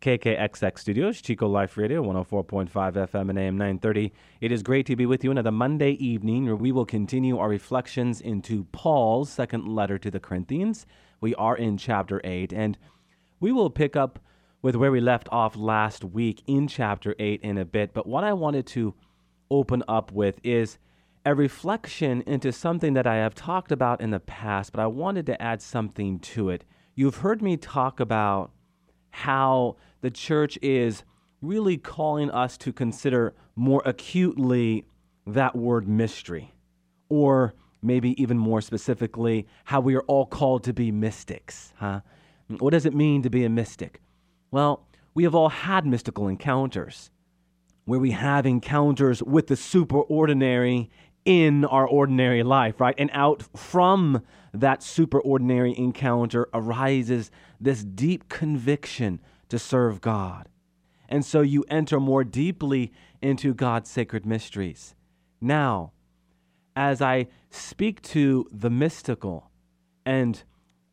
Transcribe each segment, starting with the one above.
KKXX Studios, Chico Life Radio, 104.5 FM and AM 930. It is great to be with you another Monday evening where we will continue our reflections into Paul's second letter to the Corinthians. We are in chapter 8, and we will pick up with where we left off last week in chapter 8 in a bit. But what I wanted to open up with is a reflection into something that I have talked about in the past, but I wanted to add something to it. You've heard me talk about how the church is really calling us to consider more acutely that word mystery, or maybe even more specifically, how we are all called to be mystics. Huh? What does it mean to be a mystic? Well, we have all had mystical encounters where we have encounters with the superordinary in our ordinary life, right? And out from that super ordinary encounter arises this deep conviction to serve God. And so you enter more deeply into God's sacred mysteries. Now, as I speak to the mystical and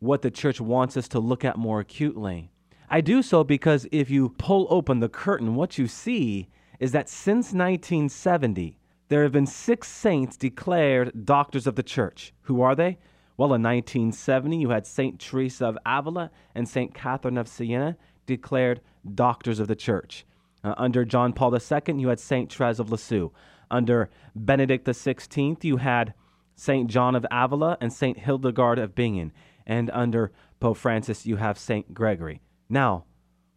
what the church wants us to look at more acutely, I do so because if you pull open the curtain, what you see is that since 1970, there have been six saints declared doctors of the church. Who are they? Well, in 1970, you had St. Teresa of Avila and St. Catherine of Siena declared doctors of the church. Uh, under John Paul II, you had St. Therese of Lisieux. Under Benedict XVI, you had St. John of Avila and St. Hildegard of Bingen. And under Pope Francis, you have St. Gregory. Now,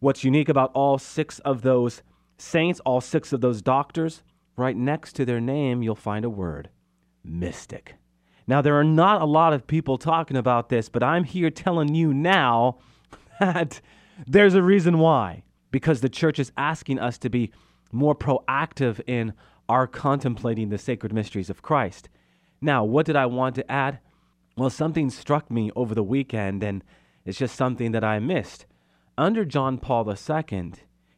what's unique about all six of those saints, all six of those doctors, right next to their name, you'll find a word mystic. Now, there are not a lot of people talking about this, but I'm here telling you now that there's a reason why. Because the church is asking us to be more proactive in our contemplating the sacred mysteries of Christ. Now, what did I want to add? Well, something struck me over the weekend, and it's just something that I missed. Under John Paul II,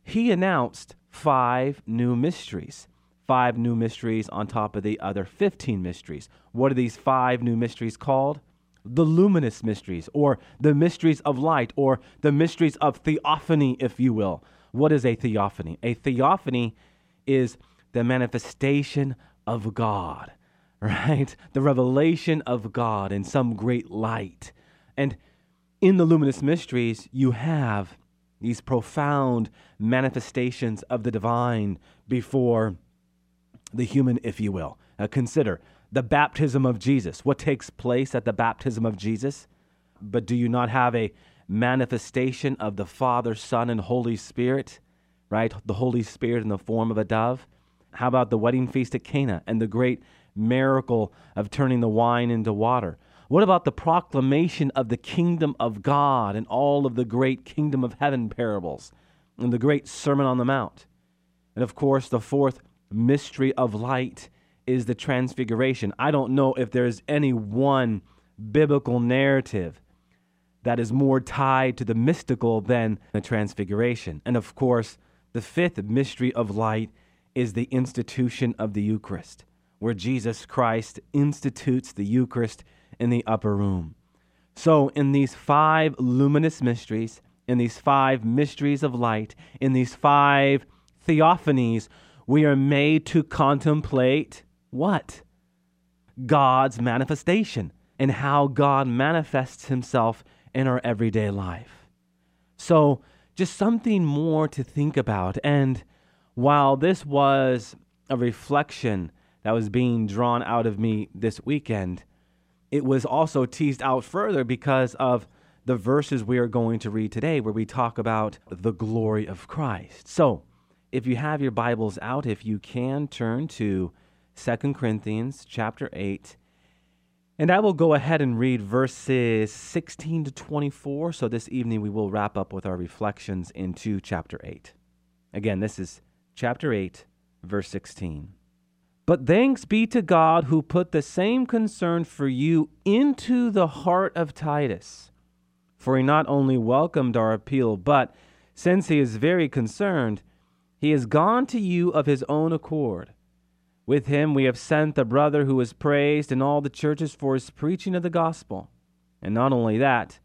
he announced five new mysteries five new mysteries on top of the other 15 mysteries. What are these five new mysteries called? The luminous mysteries, or the mysteries of light, or the mysteries of theophany, if you will. What is a theophany? A theophany is the manifestation of God, right? The revelation of God in some great light. And in the luminous mysteries, you have these profound manifestations of the divine before the human, if you will. Uh, consider the baptism of Jesus. What takes place at the baptism of Jesus? But do you not have a manifestation of the Father, Son, and Holy Spirit? Right? The Holy Spirit in the form of a dove? How about the wedding feast at Cana and the great miracle of turning the wine into water? What about the proclamation of the kingdom of God and all of the great kingdom of heaven parables and the great Sermon on the Mount? And of course, the fourth mystery of light is the transfiguration. I don't know if there's any one biblical narrative that is more tied to the mystical than the transfiguration. And of course, the fifth mystery of light is the institution of the Eucharist, where Jesus Christ institutes the Eucharist in the upper room. So, in these five luminous mysteries, in these five mysteries of light, in these five theophanies, we are made to contemplate what? God's manifestation and how God manifests himself in our everyday life. So, just something more to think about. And while this was a reflection that was being drawn out of me this weekend, it was also teased out further because of the verses we are going to read today, where we talk about the glory of Christ. So, if you have your Bibles out, if you can turn to 2 Corinthians chapter 8. And I will go ahead and read verses 16 to 24. So this evening we will wrap up with our reflections into chapter 8. Again, this is chapter 8, verse 16. But thanks be to God who put the same concern for you into the heart of Titus. For he not only welcomed our appeal, but since he is very concerned, he has gone to you of his own accord. With him we have sent the brother who is praised in all the churches for his preaching of the gospel. And not only that,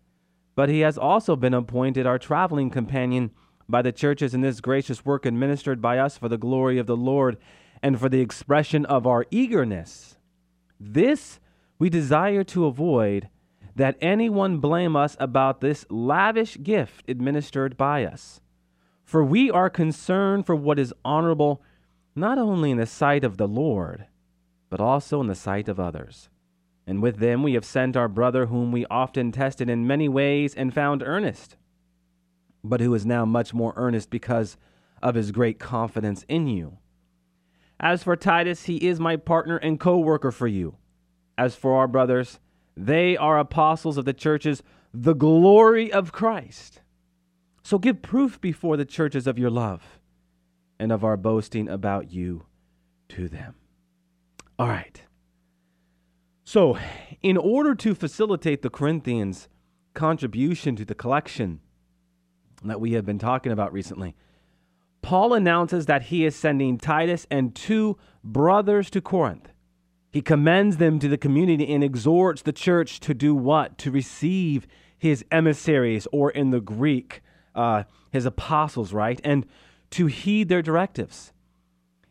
but he has also been appointed our traveling companion by the churches in this gracious work administered by us for the glory of the Lord and for the expression of our eagerness. This we desire to avoid that anyone blame us about this lavish gift administered by us. For we are concerned for what is honorable not only in the sight of the Lord, but also in the sight of others. And with them we have sent our brother, whom we often tested in many ways and found earnest, but who is now much more earnest because of his great confidence in you. As for Titus, he is my partner and co worker for you. As for our brothers, they are apostles of the churches, the glory of Christ. So give proof before the churches of your love and of our boasting about you to them. All right. So, in order to facilitate the Corinthians' contribution to the collection that we have been talking about recently, Paul announces that he is sending Titus and two brothers to Corinth. He commends them to the community and exhorts the church to do what? To receive his emissaries, or in the Greek, uh, his apostles, right? And to heed their directives.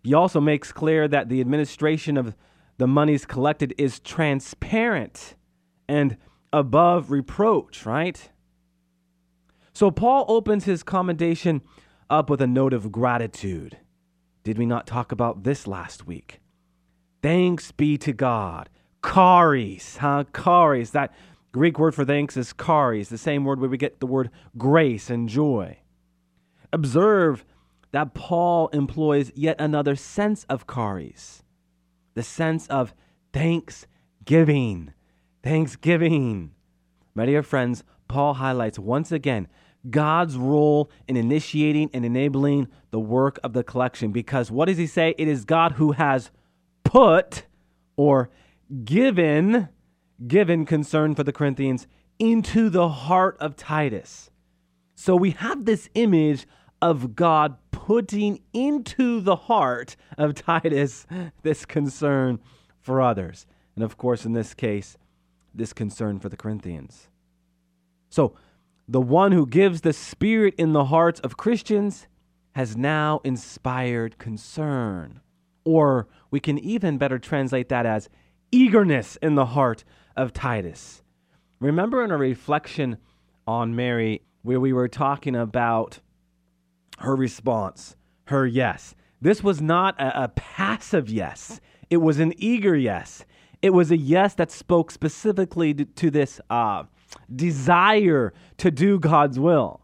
He also makes clear that the administration of the monies collected is transparent and above reproach, right? So Paul opens his commendation up with a note of gratitude. Did we not talk about this last week? Thanks be to God. Charis, huh? Charis. That Greek word for thanks is charis, the same word where we get the word grace and joy. Observe that Paul employs yet another sense of charis, the sense of thanksgiving. Thanksgiving. My dear friends, Paul highlights once again God's role in initiating and enabling the work of the collection. Because what does he say? It is God who has put or given, given concern for the Corinthians into the heart of Titus. So we have this image of God putting into the heart of Titus this concern for others. And of course, in this case, this concern for the Corinthians. So, the one who gives the Spirit in the hearts of Christians has now inspired concern. Or we can even better translate that as eagerness in the heart of Titus. Remember in a reflection on Mary, where we were talking about her response, her yes. This was not a, a, passive yes, it was an eager yes. It was a yes that spoke specifically to, to this uh, desire to do God's will,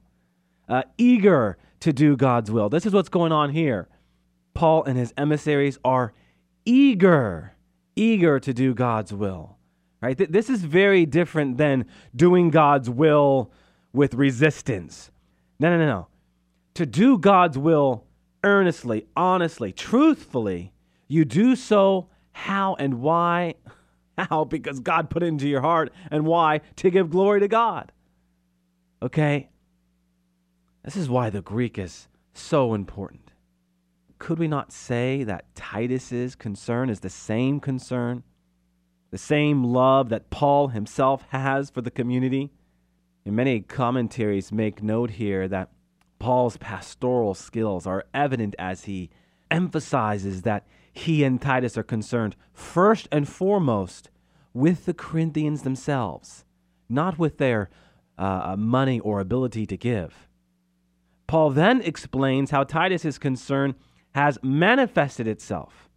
uh, eager to do God's will. This is what's going on here. Paul and his emissaries are eager, eager to do God's will. Right? This is very different than doing God's will with resistance. No, no, no, no. To do God's will earnestly, honestly, truthfully, you do so how and why? How? Because God put it into your heart. And why? To give glory to God. Okay? This is why the Greek is so important. Could we not say that Titus's concern is the same concern, the same love that Paul himself has for the community? And many commentaries make note here that Paul's pastoral skills are evident as he emphasizes that he and Titus are concerned first and foremost with the Corinthians themselves, not with their uh, uh, money or ability to give. Paul then explains how Titus's concern has manifested itself.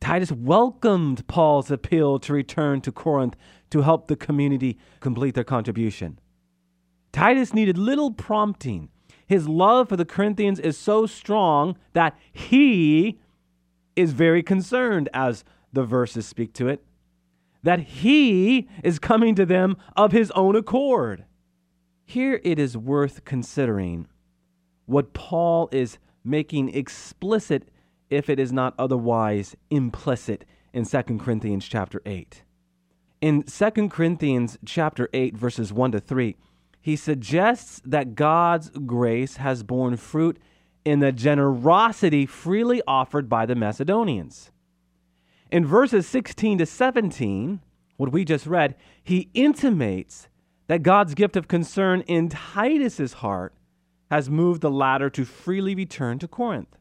Titus welcomed Paul's appeal to return to Corinth to help the community complete their contribution. Titus needed little prompting. His love for the Corinthians is so strong that he is very concerned, as the verses speak to it. that He is coming to them of His own accord. Here it is worth considering what Paul is making explicit if it is not otherwise implicit in 2 Corinthians chapter 8. In 2 Corinthians chapter 8 verses 1 to 3, he suggests that God's grace has borne fruit in the generosity freely offered by the Macedonians. In verses 16 to 17, what we just read, he intimates that God's gift of concern in Titus's heart has moved the latter to freely return to Corinth.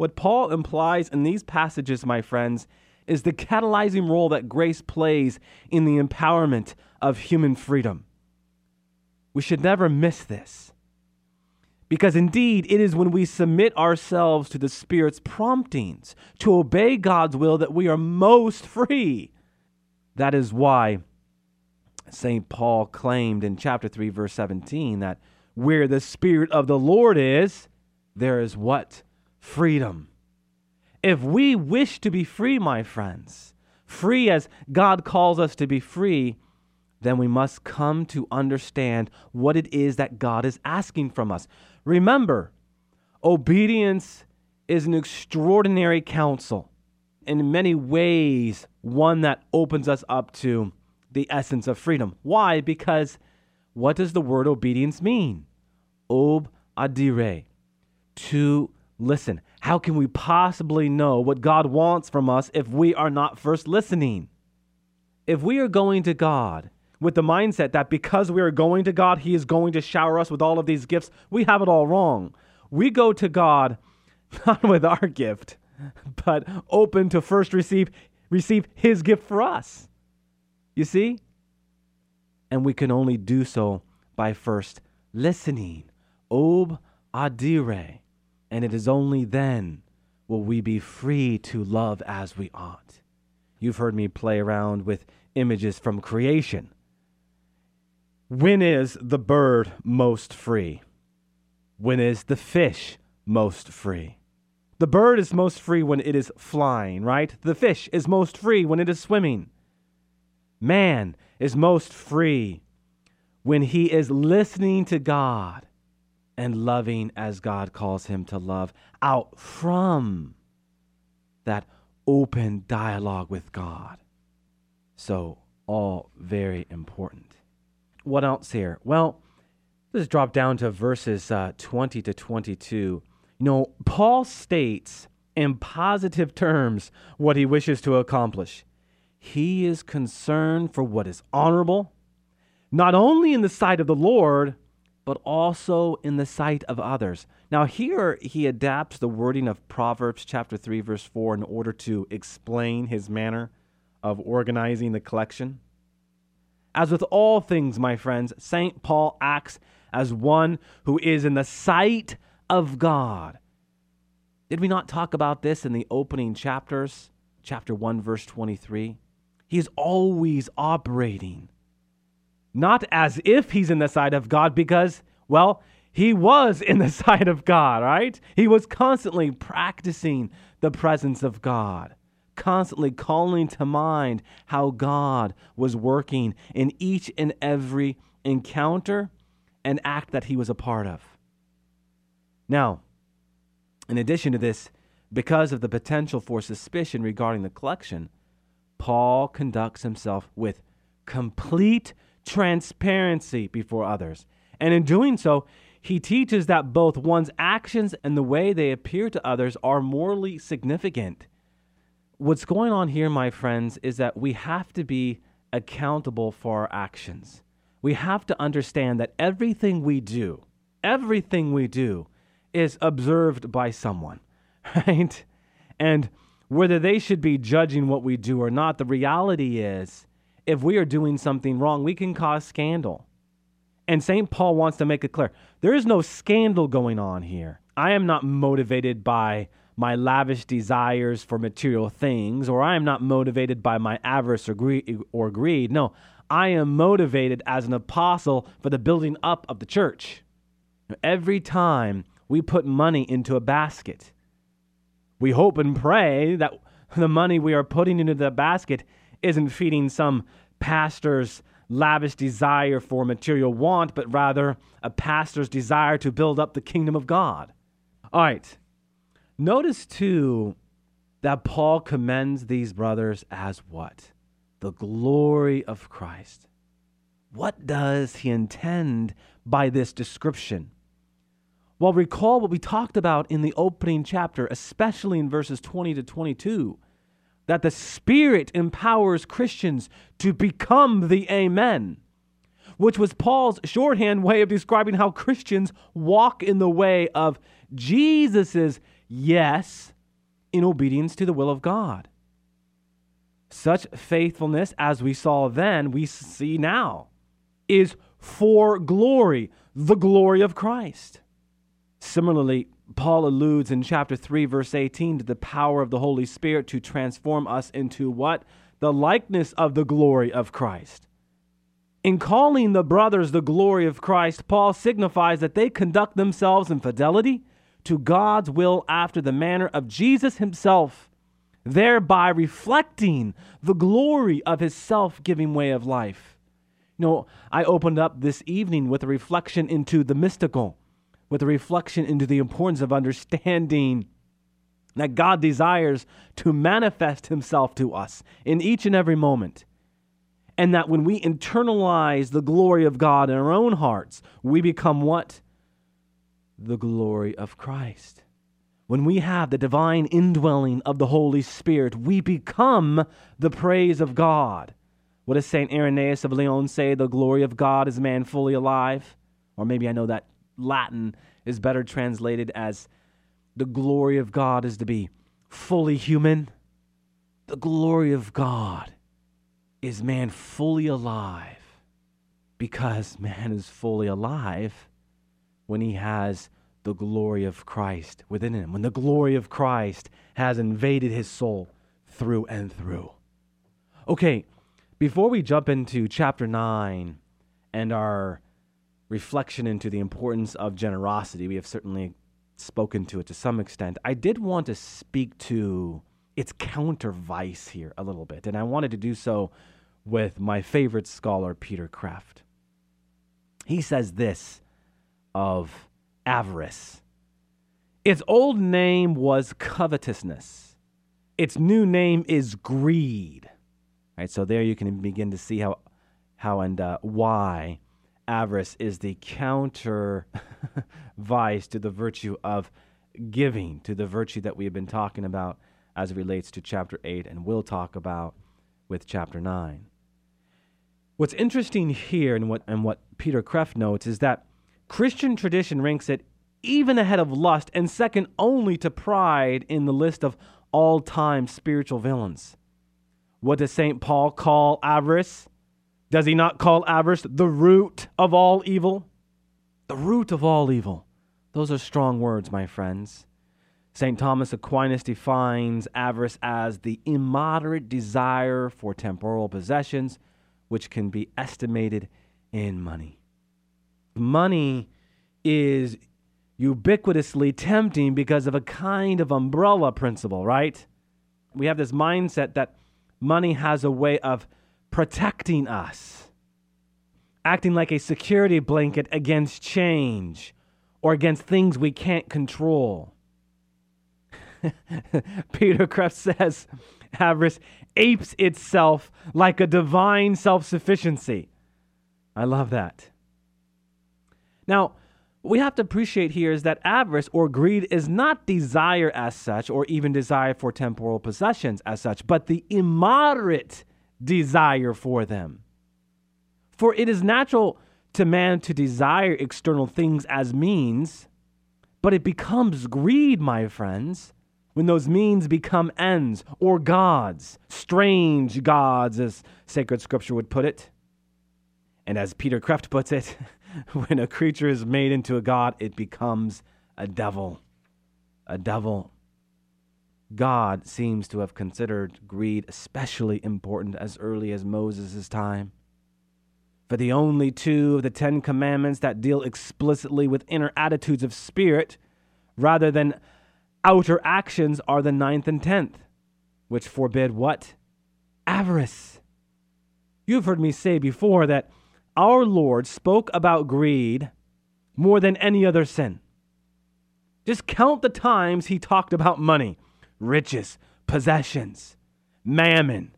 What Paul implies in these passages, my friends, is the catalyzing role that grace plays in the empowerment of human freedom. We should never miss this. Because indeed, it is when we submit ourselves to the Spirit's promptings to obey God's will that we are most free. That is why St. Paul claimed in chapter 3, verse 17, that where the Spirit of the Lord is, there is what? Freedom. If we wish to be free, my friends, free as God calls us to be free, then we must come to understand what it is that God is asking from us. Remember, obedience is an extraordinary counsel. In many ways, one that opens us up to the essence of freedom. Why? Because what does the word obedience mean? Ob audire, to listen. How can we possibly know what God wants from us if we are not first listening? If we are going to God with the mindset that because we are going to God, He is going to shower us with all of these gifts, we have it all wrong. We go to God not with our gift, but open to first receive receive His gift for us. You see? And we can only do so by first listening. Ob audire. And it is only then will we be free to love as we ought. You've heard me play around with images from creation. When is the bird most free? When is the fish most free? The bird is most free when it is flying, right? The fish is most free when it is swimming. Man is most free when he is listening to God and loving as God calls him to love out from that open dialogue with God. So, all very important what else here? Well, let's drop down to verses uh, 20 to 22. You know, Paul states in positive terms what he wishes to accomplish. He is concerned for what is honorable, not only in the sight of the Lord, but also in the sight of others. Now, here he adapts the wording of Proverbs chapter 3, verse 4, in order to explain his manner of organizing the collection. As with all things, my friends, St. Paul acts as one who is in the sight of God. Did we not talk about this in the opening chapters? Chapter 1, verse 23. He is always operating, not as if he's in the sight of God, because, well, he was in the sight of God, right? He was constantly practicing the presence of God constantly calling to mind how God was working in each and every encounter and act that he was a part of. Now, in addition to this, because of the potential for suspicion regarding the collection, Paul conducts himself with complete transparency before others. And in doing so, he teaches that both one's actions and the way they appear to others are morally significant what's going on here, my friends, is that we have to be accountable for our actions. We have to understand that everything we do, everything we do, is observed by someone, right? And whether they should be judging what we do or not, the reality is if we are doing something wrong, we can cause scandal. And St. Paul wants to make it clear there is no scandal going on here. I am not motivated by my lavish desires for material things, or I am not motivated by my avarice or greed, or greed. No, I am motivated as an apostle for the building up of the church. Every time we put money into a basket, we hope and pray that the money we are putting into the basket isn't feeding some pastor's lavish desire for material want, but rather a pastor's desire to build up the kingdom of God. All right. Notice too that Paul commends these brothers as what? The glory of Christ. What does he intend by this description? Well, recall what we talked about in the opening chapter, especially in verses 20 to 22, that the Spirit empowers Christians to become the Amen, which was Paul's shorthand way of describing how Christians walk in the way of Jesus's yes in obedience to the will of God. Such faithfulness as we saw then, we see now is for glory, the glory of Christ. Similarly, Paul alludes in chapter 3, verse 18, to the power of the Holy Spirit to transform us into what? The likeness of the glory of Christ. In calling the brothers the glory of Christ, Paul signifies that they conduct themselves in fidelity to God's will after the manner of Jesus himself, thereby reflecting the glory of his self giving way of life. You know, I opened up this evening with a reflection into the mystical, with a reflection into the importance of understanding that God desires to manifest himself to us in each and every moment. And that when we internalize the glory of God in our own hearts, we become what? The glory of Christ. When we have the divine indwelling of the Holy Spirit, we become the praise of God. What does St. Irenaeus of Lyon say? The glory of God is man fully alive. Or maybe I know that Latin is better translated as the glory of God is to be fully human. The glory of God is man fully alive because man is fully alive when he has the glory of Christ within him, when the glory of Christ has invaded his soul through and through. Okay, before we jump into chapter 9 and our reflection into the importance of generosity, we have certainly spoken to it to some extent. I did want to speak to its counter vice here a little bit, and I wanted to do so with my favorite scholar, Peter Kreeft. He says this of avarice its old name was covetousness, its new name is greed. Right, so there you can begin to see how, how and uh, why avarice is the counter vice to the virtue of giving, to the virtue that we have been talking about as it relates to chapter 8 and we'll talk about with chapter 9. What's interesting here and what, and what Peter Kreeft notes is that Christian tradition ranks it even ahead of lust and second only to pride in the list of all time spiritual villains. What does St. Paul call avarice? Does he not call avarice the root of all evil? The root of all evil. Those are strong words, my friends. St. Thomas Aquinas defines avarice as the immoderate desire for temporal possessions, which can be estimated in money. Money is ubiquitously tempting because of a kind of umbrella principle, right? We have this mindset that money has a way of protecting us, acting like a security blanket against change or against things we can't control. Peter Kreeft says avarice apes itself like a divine self sufficiency. I love that. Now, what we have to appreciate here is that avarice or greed is not desire as such, or even desire for temporal possessions as such, but the immoderate desire for them. For it is natural to man to desire external things as means, but it becomes greed, my friends, when those means become ends or gods, strange gods, as sacred scripture would put it. And as Peter Kreeft puts it, when a creature is made into a god, it becomes a devil. A devil. God seems to have considered greed especially important as early as Moses' time. For the only two of the Ten Commandments that deal explicitly with inner attitudes of spirit rather than outer actions are the ninth and tenth, which forbid what? avarice. You've heard me say before that our Lord spoke about greed more than any other sin. Just count the times he talked about money, riches, possessions, mammon.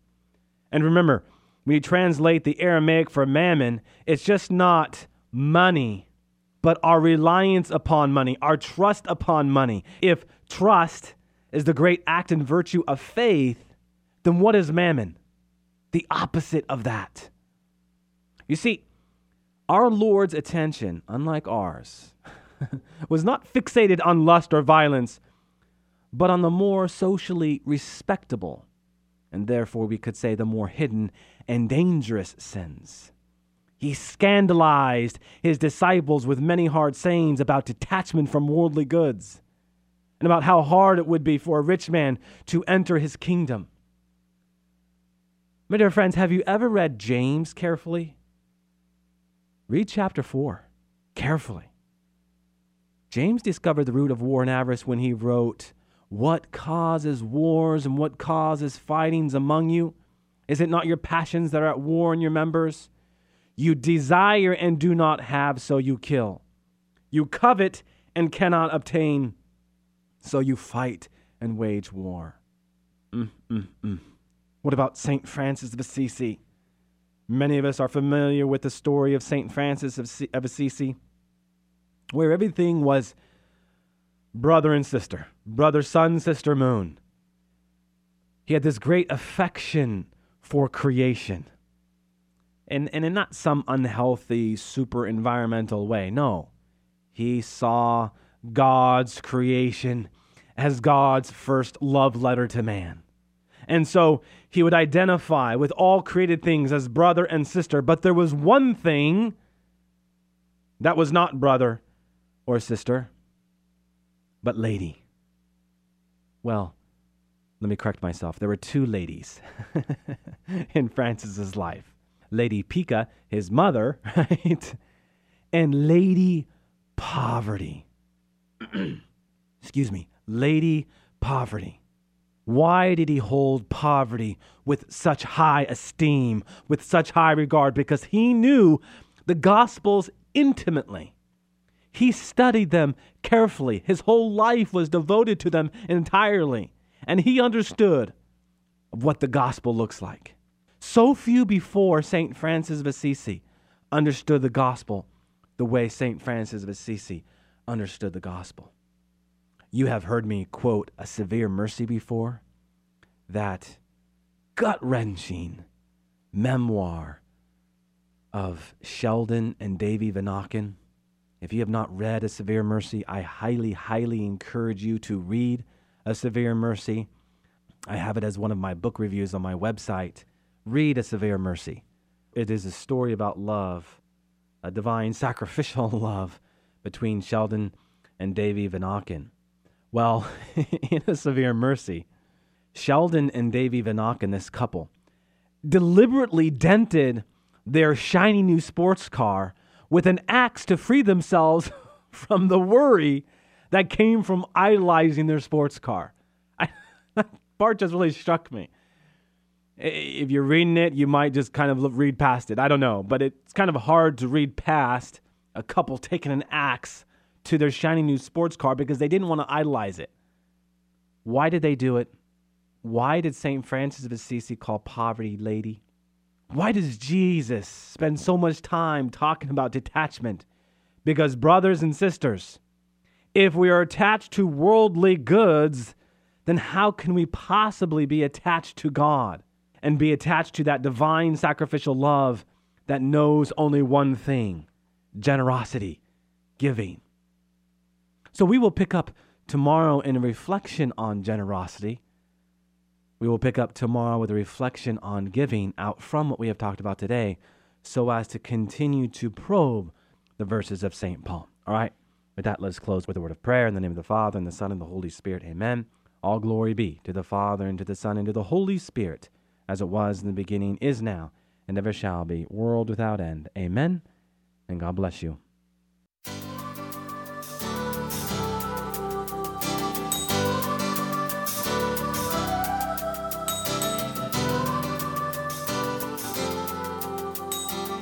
And remember, when you translate the Aramaic for mammon, it's just not money, but our reliance upon money, our trust upon money. If trust is the great act and virtue of faith, then what is mammon? The opposite of that. You see, our Lord's attention, unlike ours, was not fixated on lust or violence, but on the more socially respectable, and therefore we could say the more hidden and dangerous sins. He scandalized his disciples with many hard sayings about detachment from worldly goods and about how hard it would be for a rich man to enter his kingdom. My dear friends, have you ever read James carefully? Read chapter 4 carefully. James discovered the root of war and avarice when he wrote, What causes wars and what causes fightings among you? Is it not your passions that are at war in your members? You desire and do not have, so you kill. You covet and cannot obtain, so you fight and wage war. Mm, mm, mm. What about St. Francis of Assisi? Many of us are familiar with the story of St. Francis of Assisi, where everything was brother and sister, brother, sun, sister, moon. He had this great affection for creation. And, and in not some unhealthy, super environmental way. No. He saw God's creation as God's first love letter to man. And so he would identify with all created things as brother and sister. But there was one thing that was not brother or sister, but lady. Well, let me correct myself. There were two ladies in Francis's life Lady Pica, his mother, right? And Lady Poverty. Excuse me, Lady Poverty. Why did he hold poverty with such high esteem, with such high regard? Because he knew the Gospels intimately. He studied them carefully. His whole life was devoted to them entirely. And he understood what the gospel looks like. So few before St. Francis of Assisi understood the gospel the way St. Francis of Assisi understood the gospel. You have heard me quote a severe mercy before. That gut wrenching memoir of Sheldon and Davy Vanauken. If you have not read A Severe Mercy, I highly, highly encourage you to read A Severe Mercy. I have it as one of my book reviews on my website. Read A Severe Mercy. It is a story about love, a divine sacrificial love between Sheldon and Davy Vanauken. Well, in a severe mercy, Sheldon and Davy Vanauken, this couple, deliberately dented their shiny new sports car with an axe to free themselves from the worry that came from idolizing their sports car. I, that part just really struck me. If you're reading it, you might just kind of read past it. I don't know, but it's kind of hard to read past a couple taking an axe to their shiny new sports car because they didn't want to idolize it. Why did they do it? Why did St. Francis of Assisi call poverty lady? Why does Jesus spend so much time talking about detachment? Because, brothers and sisters, if we are attached to worldly goods, then how can we possibly be attached to God and be attached to that divine sacrificial love that knows only one thing generosity, giving? So we will pick up tomorrow in a reflection on generosity. We will pick up tomorrow with a reflection on giving out from what we have talked about today so as to continue to probe the verses of St. Paul. All right? With that, let's close with a word of prayer in the name of the Father, and the Son, and the Holy Spirit. Amen. All glory be to the Father, and to the Son, and to the Holy Spirit, as it was in the beginning, is now, and ever shall be, world without end. Amen. And God bless you.